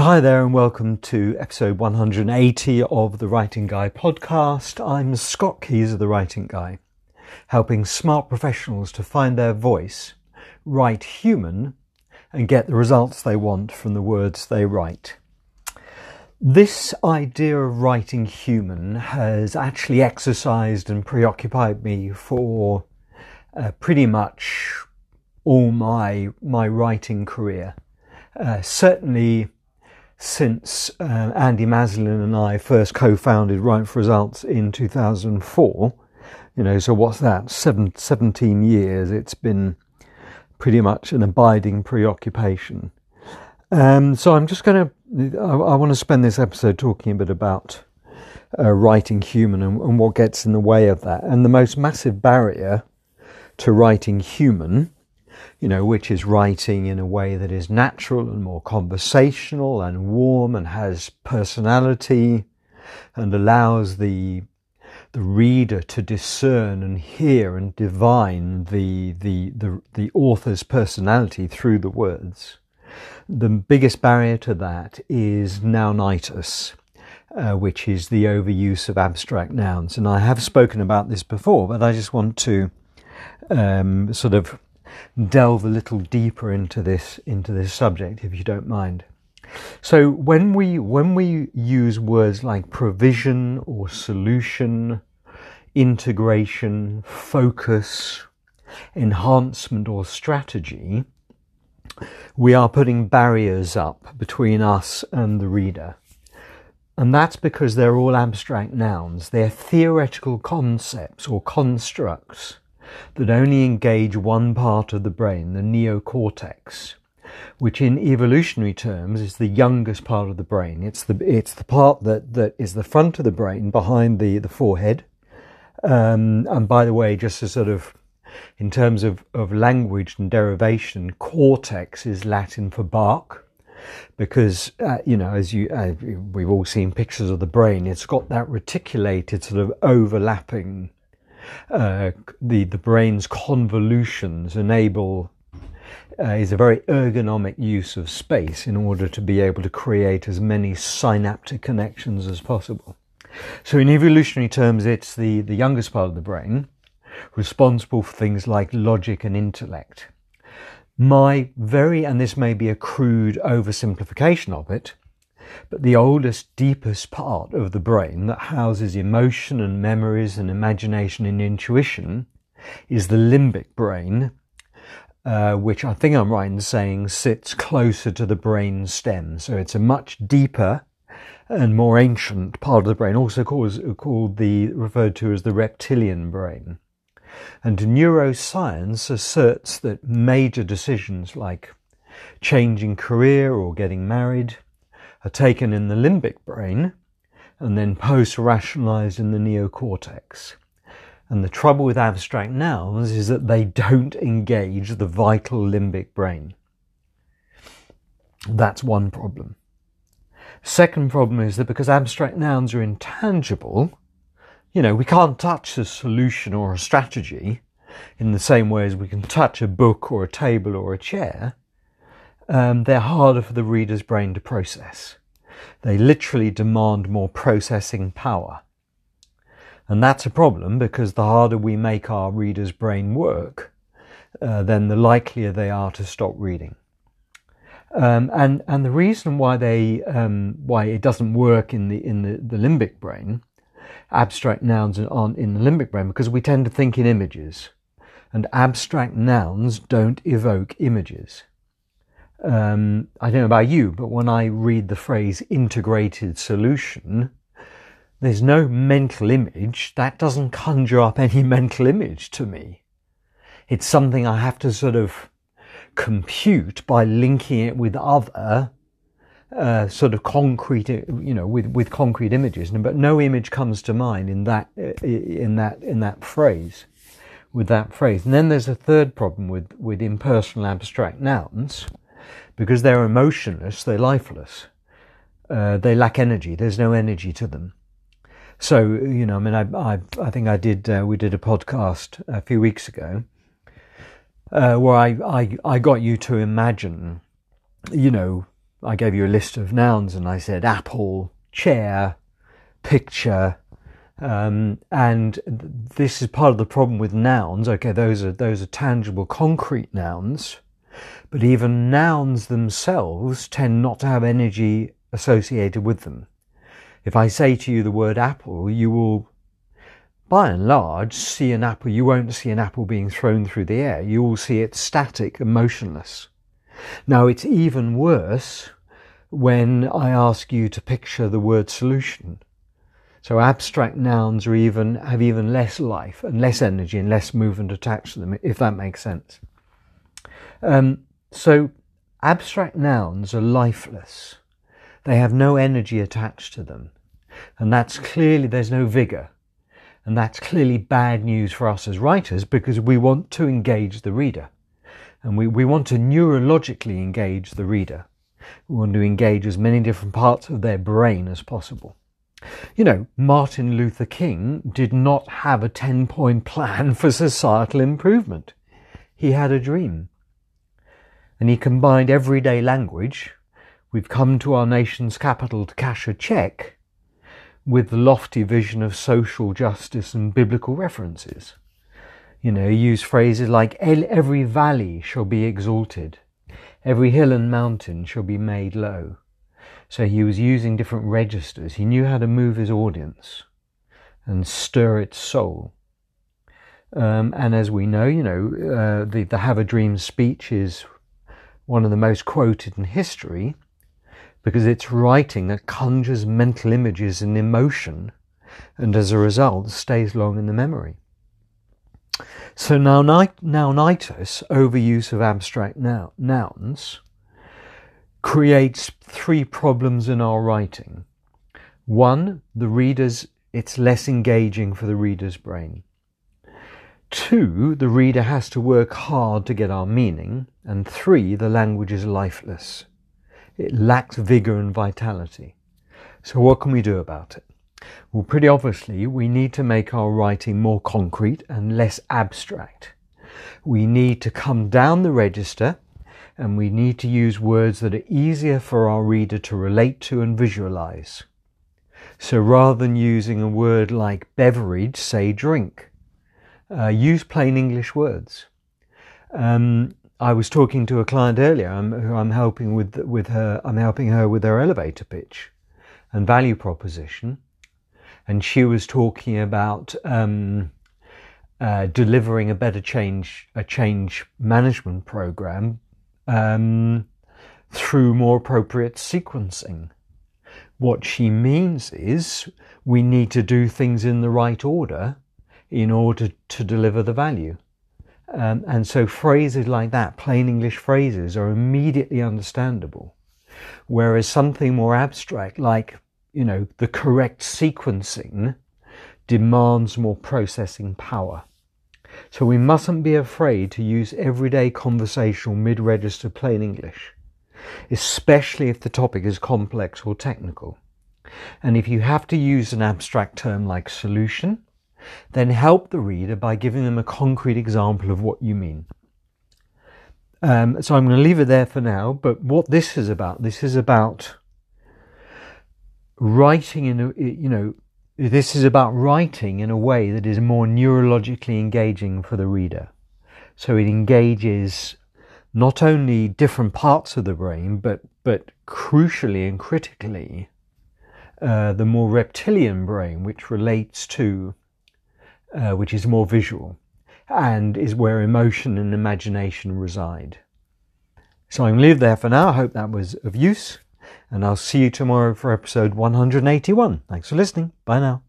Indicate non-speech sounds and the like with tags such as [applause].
Hi there, and welcome to episode 180 of the Writing Guy podcast. I'm Scott Keyes of the Writing Guy, helping smart professionals to find their voice, write human, and get the results they want from the words they write. This idea of writing human has actually exercised and preoccupied me for uh, pretty much all my my writing career. Uh, certainly since uh, Andy Maslen and I first co-founded Write for Results in 2004. You know, so what's that? Seven, 17 years. It's been pretty much an abiding preoccupation. Um, so I'm just going to, I, I want to spend this episode talking a bit about uh, writing human and, and what gets in the way of that. And the most massive barrier to writing human you know, which is writing in a way that is natural and more conversational and warm and has personality and allows the the reader to discern and hear and divine the, the, the, the author's personality through the words. The biggest barrier to that is nounitis, uh, which is the overuse of abstract nouns. And I have spoken about this before, but I just want to um, sort of delve a little deeper into this into this subject, if you don't mind. So when we when we use words like provision or solution, integration, focus, enhancement or strategy, we are putting barriers up between us and the reader. And that's because they're all abstract nouns. They're theoretical concepts or constructs that only engage one part of the brain, the neocortex, which in evolutionary terms is the youngest part of the brain. It's the, it's the part that, that is the front of the brain behind the, the forehead. Um, and by the way, just a sort of, in terms of, of language and derivation, cortex is Latin for bark because uh, you know as you uh, we've all seen pictures of the brain it's got that reticulated sort of overlapping uh, the the brain's convolutions enable uh, is a very ergonomic use of space in order to be able to create as many synaptic connections as possible. So, in evolutionary terms, it's the, the youngest part of the brain responsible for things like logic and intellect. My very, and this may be a crude oversimplification of it, but the oldest, deepest part of the brain that houses emotion and memories and imagination and intuition is the limbic brain, uh, which I think I'm right in saying sits closer to the brain stem. So it's a much deeper and more ancient part of the brain, also called, called the referred to as the reptilian brain. And neuroscience asserts that major decisions like changing career or getting married are taken in the limbic brain and then post rationalized in the neocortex. And the trouble with abstract nouns is that they don't engage the vital limbic brain. That's one problem. Second problem is that because abstract nouns are intangible, you know, we can't touch a solution or a strategy in the same way as we can touch a book or a table or a chair um, they're harder for the reader's brain to process. They literally demand more processing power. And that's a problem because the harder we make our reader's brain work, uh, then the likelier they are to stop reading. Um, and and the reason why they um, why it doesn't work in the in the, the limbic brain, abstract nouns aren't in the limbic brain because we tend to think in images, and abstract nouns don't evoke images um, I don't know about you, but when I read the phrase integrated solution, there's no mental image. That doesn't conjure up any [laughs] mental image to me. It's something I have to sort of compute by linking it with other uh, sort of concrete, you know, with, with concrete images. But no image comes to mind in that in that in that phrase, with that phrase. And then there's a third problem with with impersonal abstract nouns because they're emotionless, they're lifeless. Uh, they lack energy. There's no energy to them. So you know, I mean, I I, I think I did. Uh, we did a podcast a few weeks ago uh, where I, I I got you to imagine, you know, I gave you a list of nouns and I said apple, chair, picture, um, and this is part of the problem with nouns. Okay, those are those are tangible, concrete nouns, but even nouns themselves tend not to have energy associated with them. If I say to you the word apple, you will, by and large, see an apple. You won't see an apple being thrown through the air. You will see it static and motionless. Now, it's even worse when I ask you to picture the word solution. So abstract nouns are even, have even less life and less energy and less movement attached to them, if that makes sense. Um, so abstract nouns are lifeless. They have no energy attached to them. And that's clearly, there's no vigor. And that's clearly bad news for us as writers because we want to engage the reader. And we, we want to neurologically engage the reader. We want to engage as many different parts of their brain as possible. You know, Martin Luther King did not have a 10 point plan [laughs] for societal improvement. He had a dream. And he combined everyday language, we've come to our nation's capital to cash a check, with the lofty vision of social justice and biblical references. You know, use phrases like every valley shall be exalted, every hill and mountain shall be made low. So he was using different registers. He knew how to move his audience and stir its soul. Um, and as we know, you know, uh, the, the Have a Dream speech is one of the most quoted in history because it's writing that conjures mental images and emotion and as a result stays long in the memory. So now, nounitis, overuse of abstract nouns, creates three problems in our writing. One, the reader's, it's less engaging for the reader's brain. Two, the reader has to work hard to get our meaning. And three, the language is lifeless. It lacks vigor and vitality. So what can we do about it? Well, pretty obviously, we need to make our writing more concrete and less abstract. We need to come down the register and we need to use words that are easier for our reader to relate to and visualize. So rather than using a word like beverage, say drink. Uh, use plain English words. Um, I was talking to a client earlier I'm, who I'm helping with with her. I'm helping her with her elevator pitch and value proposition, and she was talking about um, uh, delivering a better change a change management program um, through more appropriate sequencing. What she means is we need to do things in the right order in order to deliver the value. Um, and so phrases like that, plain English phrases, are immediately understandable. Whereas something more abstract, like, you know, the correct sequencing, demands more processing power. So we mustn't be afraid to use everyday conversational mid-register plain English, especially if the topic is complex or technical. And if you have to use an abstract term like solution, then help the reader by giving them a concrete example of what you mean. Um, so I'm going to leave it there for now, but what this is about, this is about writing in a, you know, this is about writing in a way that is more neurologically engaging for the reader. So it engages not only different parts of the brain, but, but crucially and critically, uh, the more reptilian brain, which relates to uh, which is more visual and is where emotion and imagination reside. So I'm going to leave there for now. I hope that was of use, and I'll see you tomorrow for episode 181. Thanks for listening. Bye now.